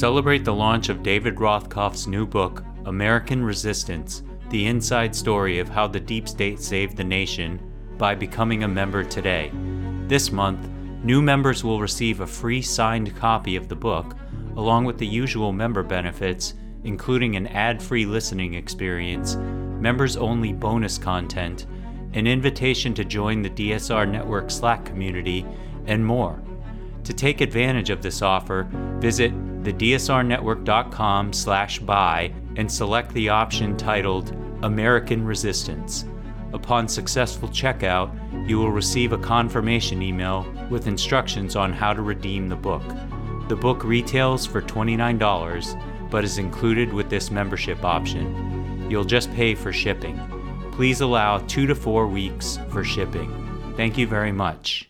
Celebrate the launch of David Rothkopf's new book, American Resistance The Inside Story of How the Deep State Saved the Nation, by becoming a member today. This month, new members will receive a free signed copy of the book, along with the usual member benefits, including an ad free listening experience, members only bonus content, an invitation to join the DSR Network Slack community, and more. To take advantage of this offer, visit thedsrnetwork.com slash buy and select the option titled American Resistance. Upon successful checkout, you will receive a confirmation email with instructions on how to redeem the book. The book retails for $29, but is included with this membership option. You'll just pay for shipping. Please allow two to four weeks for shipping. Thank you very much.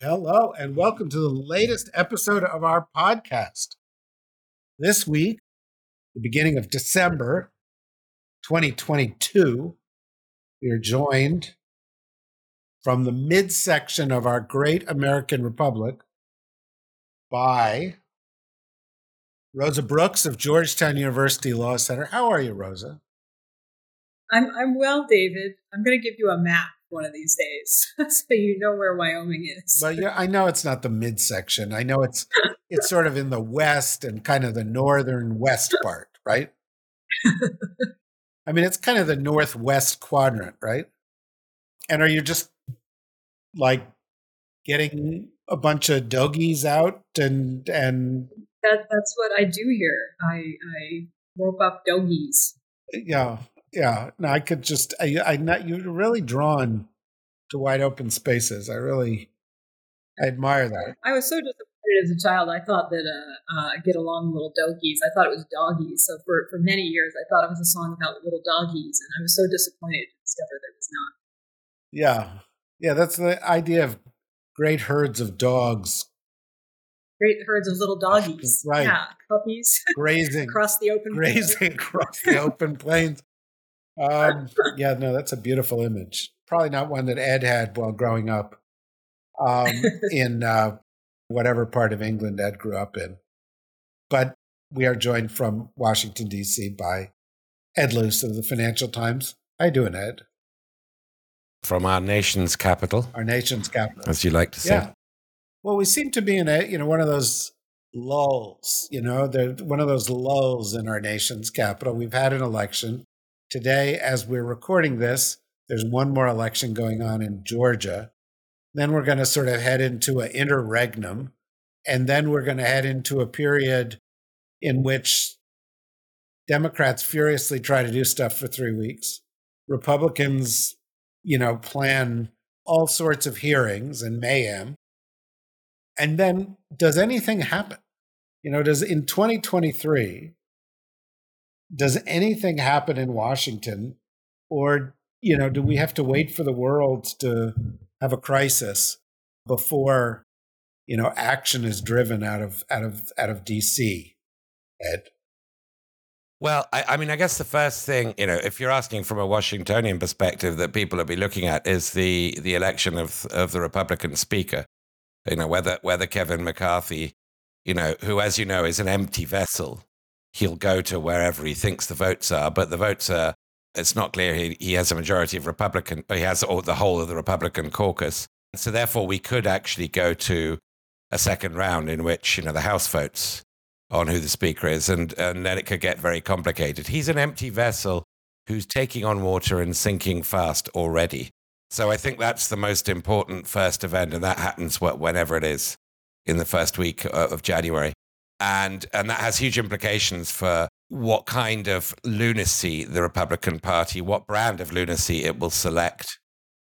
Hello, and welcome to the latest episode of our podcast. This week, the beginning of December 2022, we are joined from the midsection of our great American Republic by Rosa Brooks of Georgetown University Law Center. How are you, Rosa? I'm I'm well, David. I'm going to give you a map one of these days, so you know where Wyoming is. Well, yeah, I know it's not the midsection. I know it's it's sort of in the west and kind of the northern west part, right? I mean, it's kind of the northwest quadrant, right? And are you just like getting a bunch of doggies out and and that that's what I do here. I I rope up doggies. Yeah, yeah. No, I could just I I not you're really drawn to wide open spaces. I really I admire that. I was so disappointed as a child. I thought that uh, uh, "Get Along, Little Doggies." I thought it was doggies. So for for many years, I thought it was a song about little doggies, and I was so disappointed to discover that it was not. Yeah, yeah. That's the idea of great herds of dogs great herds of little doggies. Right. Yeah, puppies. Grazing. across the open Grazing across the open plains. Um, yeah, no, that's a beautiful image. Probably not one that Ed had while growing up um, in uh, whatever part of England Ed grew up in. But we are joined from Washington, D.C. by Ed Luce of the Financial Times. How you doing, Ed? From our nation's capital. Our nation's capital. As you like to say. Yeah. Well, we seem to be in a you know one of those lulls. You know, they're one of those lulls in our nation's capital. We've had an election today, as we're recording this. There's one more election going on in Georgia. Then we're going to sort of head into an interregnum, and then we're going to head into a period in which Democrats furiously try to do stuff for three weeks. Republicans, you know, plan all sorts of hearings and mayhem and then does anything happen? You know, does in 2023, does anything happen in Washington? Or, you know, do we have to wait for the world to have a crisis before, you know, action is driven out of out of out of DC? Ed. Well, I, I, mean, I guess the first thing, you know, if you're asking from a Washingtonian perspective that people will be looking at is the the election of of the Republican Speaker you know, whether whether Kevin McCarthy, you know, who as you know is an empty vessel, he'll go to wherever he thinks the votes are, but the votes are. It's not clear he, he has a majority of Republican. He has all, the whole of the Republican caucus. So therefore, we could actually go to a second round in which you know the House votes on who the speaker is, and and then it could get very complicated. He's an empty vessel who's taking on water and sinking fast already. So I think that's the most important first event, and that happens whenever it is in the first week uh, of January. And, and that has huge implications for what kind of lunacy the Republican Party, what brand of lunacy it will select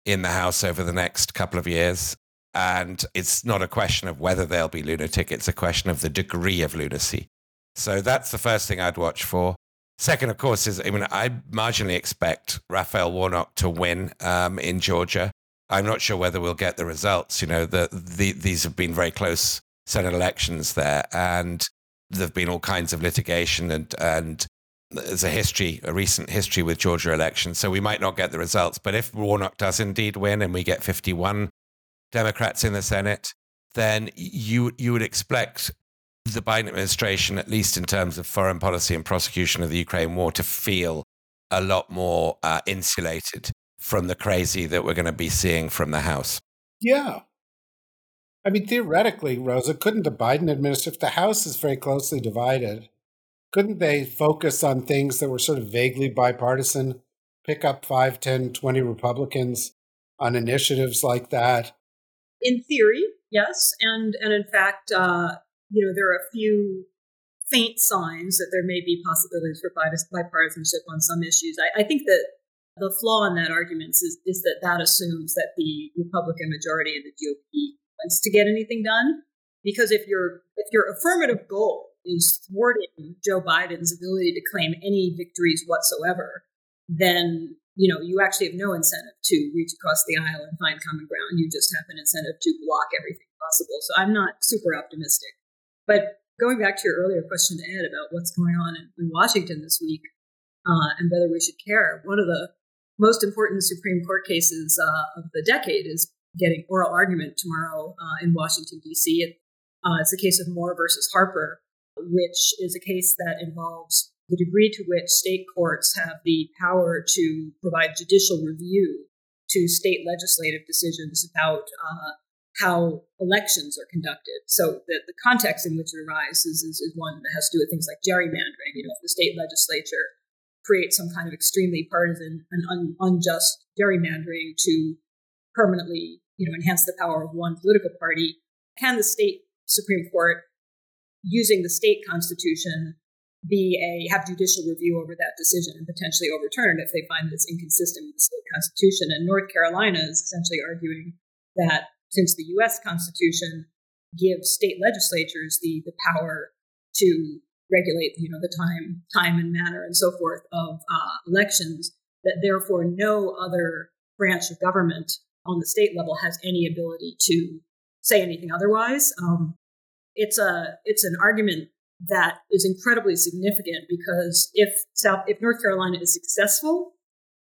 in the House over the next couple of years. And it's not a question of whether they'll be lunatic, it's a question of the degree of lunacy. So that's the first thing I'd watch for. Second, of course, is I mean, I marginally expect Raphael Warnock to win um, in Georgia. I'm not sure whether we'll get the results. You know, the, the, these have been very close Senate elections there, and there've been all kinds of litigation and and there's a history, a recent history with Georgia elections. So we might not get the results. But if Warnock does indeed win and we get 51 Democrats in the Senate, then you you would expect the Biden administration, at least in terms of foreign policy and prosecution of the Ukraine war, to feel a lot more uh, insulated from the crazy that we're going to be seeing from the House. Yeah. I mean, theoretically, Rosa, couldn't the Biden administration, if the House is very closely divided, couldn't they focus on things that were sort of vaguely bipartisan, pick up 5, 10, 20 Republicans on initiatives like that? In theory, yes. And, and in fact, uh, you know, there are a few faint signs that there may be possibilities for bipartisanship on some issues. I, I think that the flaw in that argument is, is that that assumes that the Republican majority in the GOP wants to get anything done. Because if your if your affirmative goal is thwarting Joe Biden's ability to claim any victories whatsoever, then you know you actually have no incentive to reach across the aisle and find common ground. You just have an incentive to block everything possible. So I'm not super optimistic. But going back to your earlier question to Ed about what's going on in, in Washington this week uh, and whether we should care, one of the most important Supreme Court cases uh, of the decade is getting oral argument tomorrow uh, in Washington, D.C. It, uh, it's a case of Moore versus Harper, which is a case that involves the degree to which state courts have the power to provide judicial review to state legislative decisions about uh, how elections are conducted. So the, the context in which it arises is, is, one that has to do with things like gerrymandering. You know, if the state legislature creates some kind of extremely partisan and un, unjust gerrymandering to permanently, you know, enhance the power of one political party, can the state Supreme Court, using the state constitution, be a have judicial review over that decision and potentially overturn it if they find that it's inconsistent with the state constitution? And North Carolina is essentially arguing that since the U.S. Constitution gives state legislatures the the power to regulate, you know, the time, time and manner and so forth of uh, elections, that therefore no other branch of government on the state level has any ability to say anything otherwise. Um, it's a it's an argument that is incredibly significant because if South if North Carolina is successful,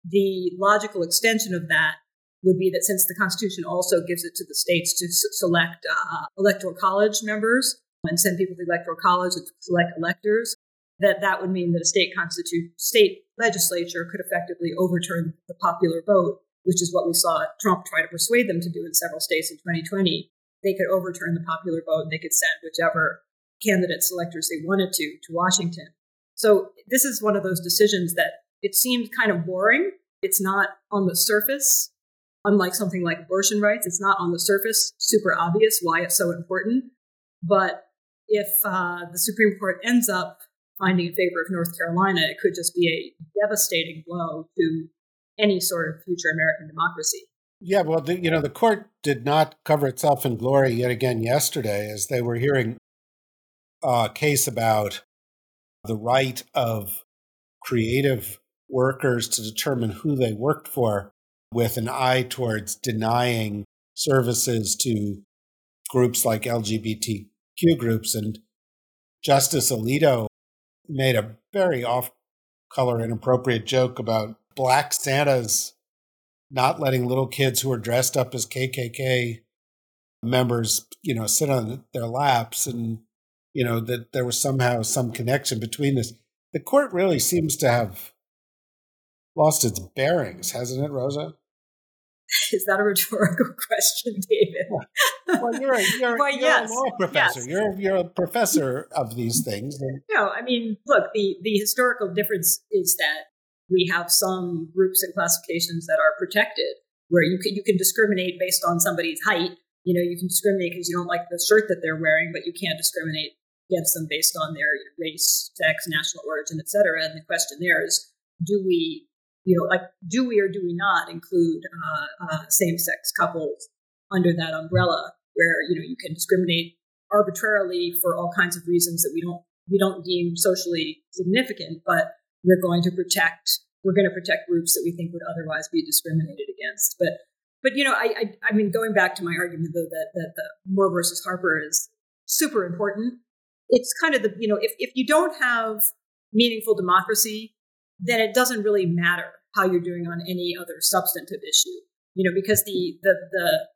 the logical extension of that would be that since the Constitution also gives it to the states to s- select uh, electoral college members, and send people to the electoral college and select electors, that that would mean that a state constitute state legislature could effectively overturn the popular vote, which is what we saw Trump try to persuade them to do in several states in 2020. They could overturn the popular vote and they could send whichever candidate selectors they wanted to to Washington. So this is one of those decisions that it seems kind of boring. It's not on the surface, unlike something like abortion rights, it's not on the surface super obvious why it's so important. But if uh, the Supreme Court ends up finding in favor of North Carolina, it could just be a devastating blow to any sort of future American democracy. Yeah, well, the, you know, the court did not cover itself in glory yet again yesterday as they were hearing a case about the right of creative workers to determine who they worked for with an eye towards denying services to groups like LGBTQ groups. And Justice Alito made a very off color, inappropriate joke about black Santas not letting little kids who are dressed up as KKK members, you know, sit on their laps and, you know, that there was somehow some connection between this. The court really seems to have lost its bearings, hasn't it, Rosa? Is that a rhetorical question, David? well, you're a, you're, well, you're yes, a law professor. Yes. You're you're a professor of these things. No, I mean, look, the the historical difference is that we have some groups and classifications that are protected, where you can you can discriminate based on somebody's height. You know, you can discriminate because you don't like the shirt that they're wearing, but you can't discriminate against them based on their race, sex, national origin, etc. And the question there is, do we you know, like, do we or do we not include uh, uh, same sex couples under that umbrella where you know you can discriminate arbitrarily for all kinds of reasons that we don't we don't deem socially significant, but we're going to protect we're going to protect groups that we think would otherwise be discriminated against. But but you know, I I, I mean, going back to my argument though that that the Moore versus Harper is super important. It's kind of the you know if if you don't have meaningful democracy, then it doesn't really matter how you're doing on any other substantive issue. You know, because the the the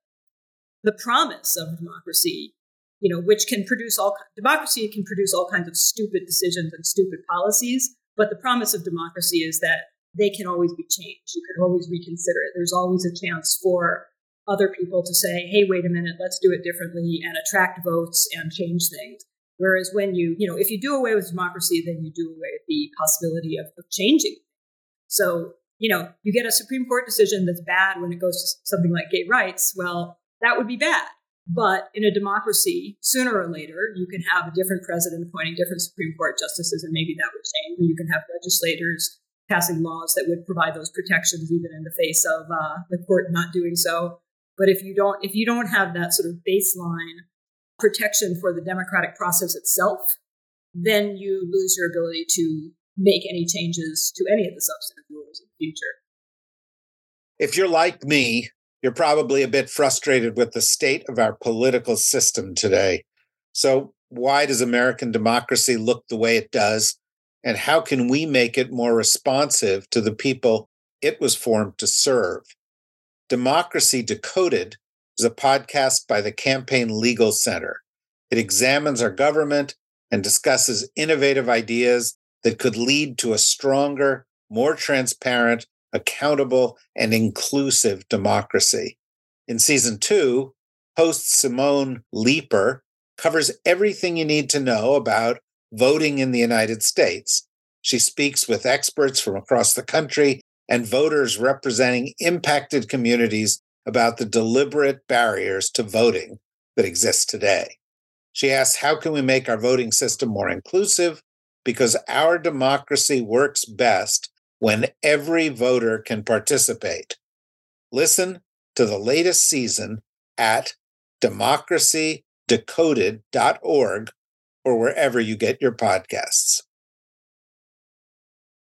the promise of democracy, you know, which can produce all democracy can produce all kinds of stupid decisions and stupid policies, but the promise of democracy is that they can always be changed. You can always reconsider it. There's always a chance for other people to say, hey, wait a minute, let's do it differently and attract votes and change things. Whereas when you, you know, if you do away with democracy, then you do away with the possibility of, of changing. So, you know, you get a Supreme Court decision that's bad when it goes to something like gay rights. Well, that would be bad. But in a democracy, sooner or later, you can have a different president appointing different Supreme Court justices, and maybe that would change. Or you can have legislators passing laws that would provide those protections, even in the face of uh, the court not doing so. But if you don't, if you don't have that sort of baseline protection for the democratic process itself, then you lose your ability to make any changes to any of the substantive rules in the future. If you're like me, you're probably a bit frustrated with the state of our political system today. So, why does American democracy look the way it does? And how can we make it more responsive to the people it was formed to serve? Democracy Decoded is a podcast by the Campaign Legal Center. It examines our government and discusses innovative ideas that could lead to a stronger, more transparent, accountable, and inclusive democracy. In season two, host Simone Leeper covers everything you need to know about voting in the United States. She speaks with experts from across the country and voters representing impacted communities about the deliberate barriers to voting that exist today. She asks, How can we make our voting system more inclusive? Because our democracy works best when every voter can participate. Listen to the latest season at democracydecoded.org or wherever you get your podcasts.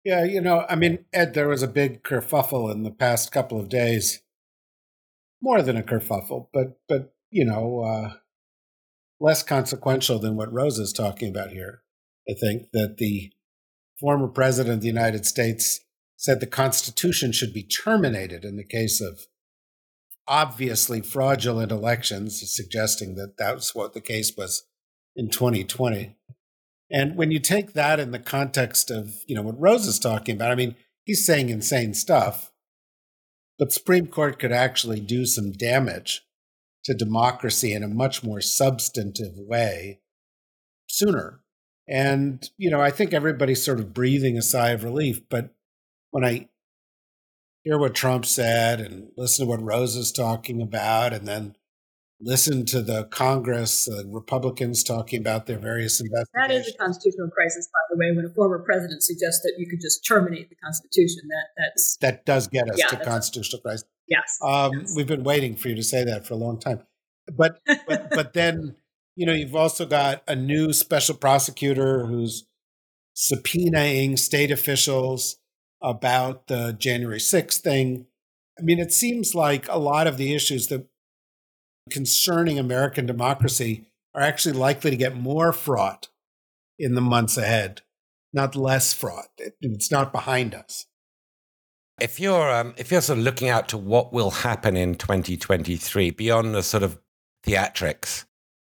Yeah, you know, I mean, Ed, there was a big kerfuffle in the past couple of days. More than a kerfuffle, but but you know, uh, less consequential than what Rose is talking about here. I think that the former president of the United States said the Constitution should be terminated in the case of obviously fraudulent elections, suggesting that that's what the case was in 2020. And when you take that in the context of, you know, what Rose is talking about, I mean, he's saying insane stuff, but Supreme Court could actually do some damage to democracy in a much more substantive way sooner. And, you know, I think everybody's sort of breathing a sigh of relief, but when I hear what Trump said and listen to what Rose is talking about, and then listen to the Congress, uh, Republicans talking about their various investigations. That is a constitutional crisis, by the way. When a former president suggests that you could just terminate the Constitution, that that's that does get us yeah, to constitutional crisis. Yes, um, yes, we've been waiting for you to say that for a long time, but but but then you know you've also got a new special prosecutor who's subpoenaing state officials about the January 6th thing. I mean, it seems like a lot of the issues that concerning American democracy are actually likely to get more fraught in the months ahead, not less fraught. It's not behind us. If you're um, if you're sort of looking out to what will happen in 2023 beyond the sort of theatrics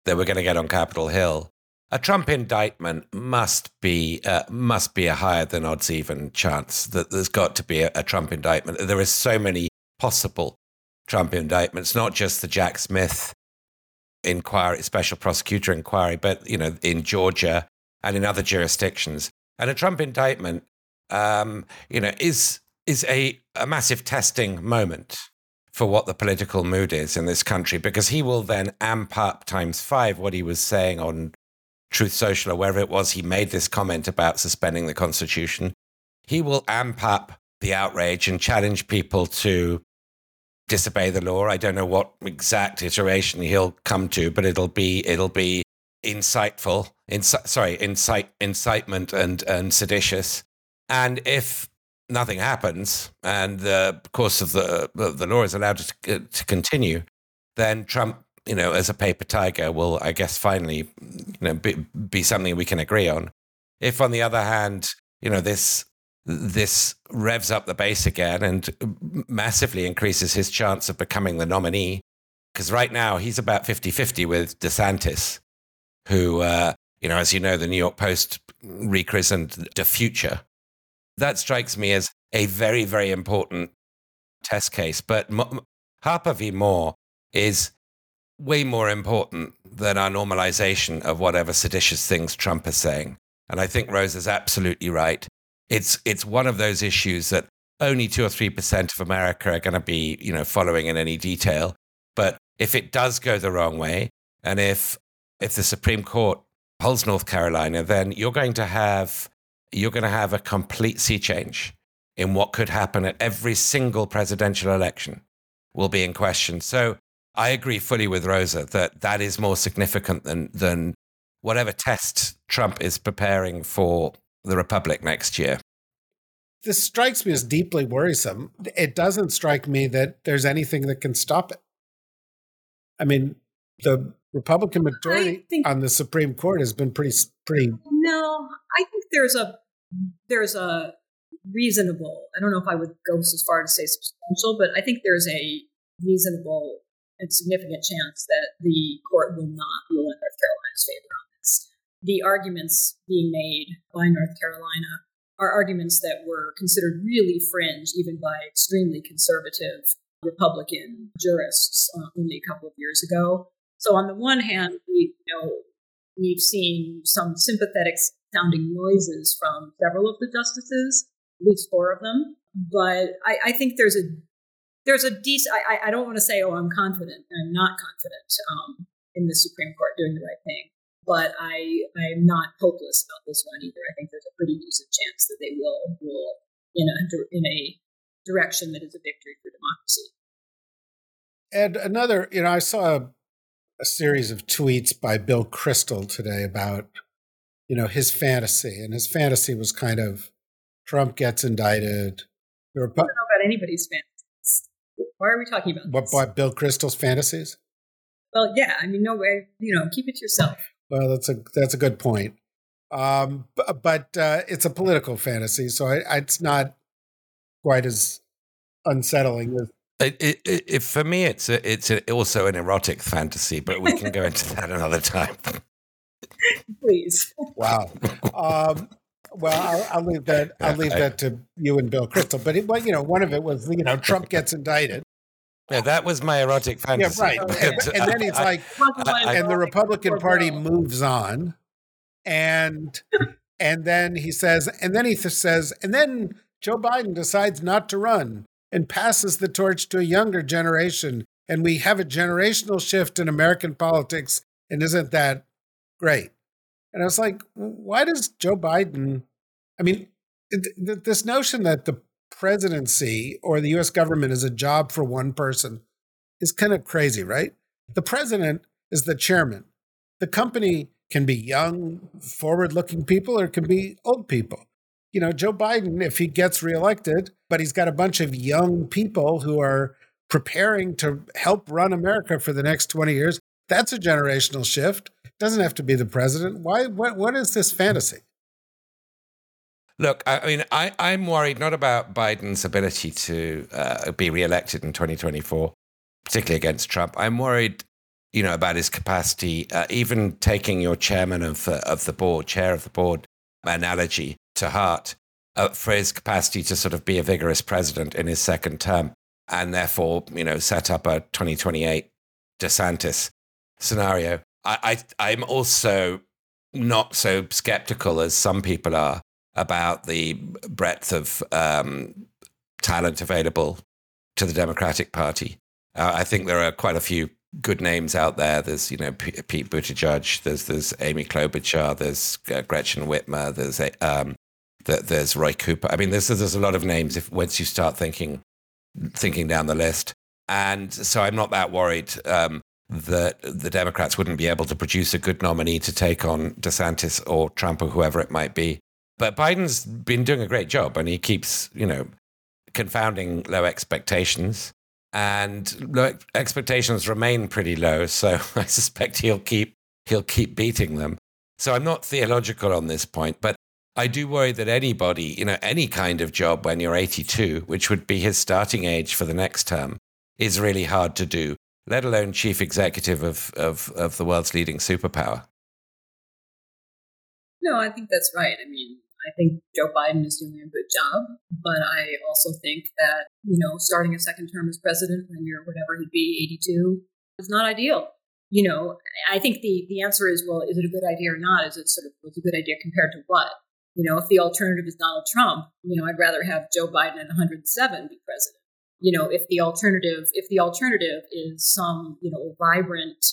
that we're going to get on Capitol Hill, a Trump indictment must be uh, must be a higher than odds even chance that there's got to be a, a Trump indictment. There are so many possible Trump indictments, not just the Jack Smith inquiry, special prosecutor inquiry, but you know in Georgia and in other jurisdictions. And a Trump indictment, um, you know, is is a, a massive testing moment for what the political mood is in this country because he will then amp up times five what he was saying on Truth Social or wherever it was, he made this comment about suspending the Constitution. He will amp up the outrage and challenge people to disobey the law. I don't know what exact iteration he'll come to, but it'll be it'll be insightful, sorry, incite, incitement and and seditious. And if nothing happens and the course of the the law is allowed to, to continue, then Trump, you know, as a paper tiger, will I guess finally, you know, be, be something we can agree on. If on the other hand, you know, this this revs up the base again and massively increases his chance of becoming the nominee. Because right now he's about 50 50 with DeSantis, who, uh, you know, as you know, the New York Post rechristened DeFuture. That strikes me as a very, very important test case. But Harper v. Moore is way more important than our normalization of whatever seditious things Trump is saying. And I think Rose is absolutely right. It's it's one of those issues that only two or three percent of America are going to be, you know, following in any detail. But if it does go the wrong way, and if if the Supreme Court holds North Carolina, then you're going to have you're going to have a complete sea change in what could happen at every single presidential election will be in question. So I agree fully with Rosa that that is more significant than than whatever test Trump is preparing for the Republic next year. This strikes me as deeply worrisome. It doesn't strike me that there's anything that can stop it. I mean, the Republican majority think, on the Supreme Court has been pretty pretty No, I think there's a there's a reasonable. I don't know if I would go as far to say substantial, but I think there's a reasonable and significant chance that the court will not rule in North Carolina's favor on this the arguments being made by North Carolina are arguments that were considered really fringe, even by extremely conservative Republican jurists uh, only a couple of years ago. So on the one hand, we you know we've seen some sympathetic sounding noises from several of the justices, at least four of them. But I, I think there's a there's a decent. I, I don't want to say, oh, I'm confident. I'm not confident um, in the Supreme Court doing the right thing but I I'm not hopeless about this one either. I think there's a pretty decent chance that they will rule in a in a direction that is a victory for democracy. And another, you know, I saw a, a series of tweets by Bill Kristol today about, you know, his fantasy, and his fantasy was kind of Trump gets indicted. The Repu- I don't know about anybody's fantasies. Why are we talking about what? This? By Bill Kristol's fantasies? Well, yeah. I mean, no way. You know, keep it to yourself. Well, that's a that's a good point. Um, but, but uh, it's a political fantasy, so I, I, it's not quite as unsettling as. It, it, it, for me, it's a, it's a, also an erotic fantasy, but we can go into that another time. Please. Wow. Um, well, I'll, I'll, leave that. I'll leave that to you and Bill Kristol. But it, well, you know, one of it was you know Trump gets indicted, yeah, that was my erotic fantasy. Yeah, right. and, and then he's like, I, I, and the Republican Party moves on, and and then he says, and then he says, and then Joe Biden decides not to run and passes the torch to a younger generation, and we have a generational shift in American politics, and isn't that great? And I was like, why does Joe Biden? I mean, this notion that the presidency or the US government is a job for one person is kind of crazy, right? The president is the chairman. The company can be young, forward looking people or it can be old people. You know, Joe Biden, if he gets reelected, but he's got a bunch of young people who are preparing to help run America for the next 20 years, that's a generational shift. Doesn't have to be the president. Why what what is this fantasy? Look, I mean, I, I'm worried not about Biden's ability to uh, be reelected in 2024, particularly against Trump. I'm worried, you know, about his capacity, uh, even taking your chairman of, uh, of the board, chair of the board analogy to heart, uh, for his capacity to sort of be a vigorous president in his second term and therefore, you know, set up a 2028 DeSantis scenario. I, I, I'm also not so skeptical as some people are about the breadth of um, talent available to the Democratic Party. Uh, I think there are quite a few good names out there. There's, you know, P- Pete Buttigieg. There's there's Amy Klobuchar. There's uh, Gretchen Whitmer. There's a, um, th- there's Roy Cooper. I mean, there's there's a lot of names. If once you start thinking thinking down the list, And so I'm not that worried um, that the Democrats wouldn't be able to produce a good nominee to take on DeSantis or Trump or whoever it might be. But Biden's been doing a great job and he keeps, you know, confounding low expectations. And low expectations remain pretty low. So I suspect he'll keep he'll keep beating them. So I'm not theological on this point, but I do worry that anybody, you know, any kind of job when you're 82, which would be his starting age for the next term, is really hard to do, let alone chief executive of, of, of the world's leading superpower. No, I think that's right. I mean, I think Joe Biden is doing a good job, but I also think that, you know, starting a second term as president when you're whatever he'd be, 82, is not ideal. You know, I think the, the answer is, well, is it a good idea or not? Is it sort of, what's a good idea compared to what? You know, if the alternative is Donald Trump, you know, I'd rather have Joe Biden at 107 be president. You know, if the alternative, if the alternative is some, you know, vibrant,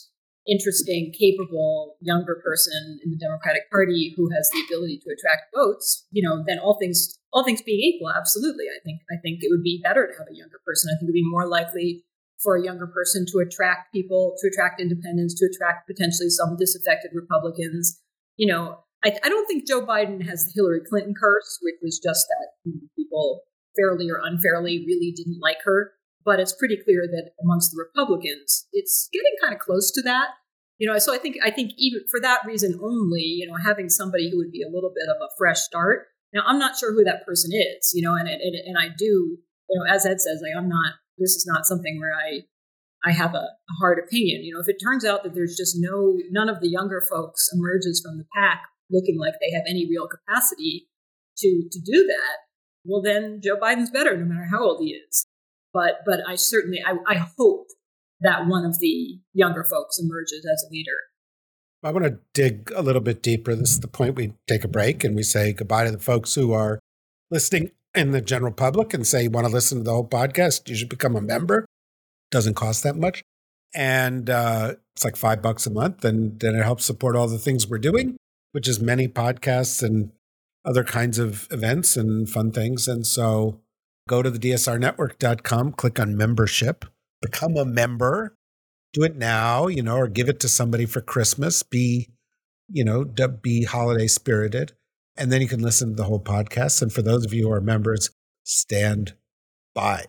interesting, capable younger person in the Democratic Party who has the ability to attract votes, you know, then all things all things being equal, absolutely. I think I think it would be better to have a younger person. I think it would be more likely for a younger person to attract people, to attract independents, to attract potentially some disaffected Republicans. You know, I, I, don't think Joe Biden has the Hillary Clinton curse, which was just that people fairly or unfairly really didn't like her. But it's pretty clear that amongst the Republicans, it's getting kind of close to that. You know, so I think I think even for that reason only, you know, having somebody who would be a little bit of a fresh start. Now, I'm not sure who that person is, you know, and and, and I do, you know, as Ed says, like I'm not. This is not something where I I have a, a, hard opinion. You know, if it turns out that there's just no none of the younger folks emerges from the pack looking like they have any real capacity to to do that, well then Joe Biden's better no matter how old he is. But but I certainly I, I hope that one of the younger folks emerges as a leader. I want to dig a little bit deeper. This is the point we take a break and we say goodbye to the folks who are listening in the general public and say you want to listen to the whole podcast, you should become a member. Doesn't cost that much. And uh, it's like five bucks a month. And then it helps support all the things we're doing which is many podcasts and other kinds of events and fun things. And so go to the dsrnetwork.com, click on membership, become a member, do it now, you know, or give it to somebody for Christmas. Be, you know, be holiday spirited. And then you can listen to the whole podcast. And for those of you who are members, stand by.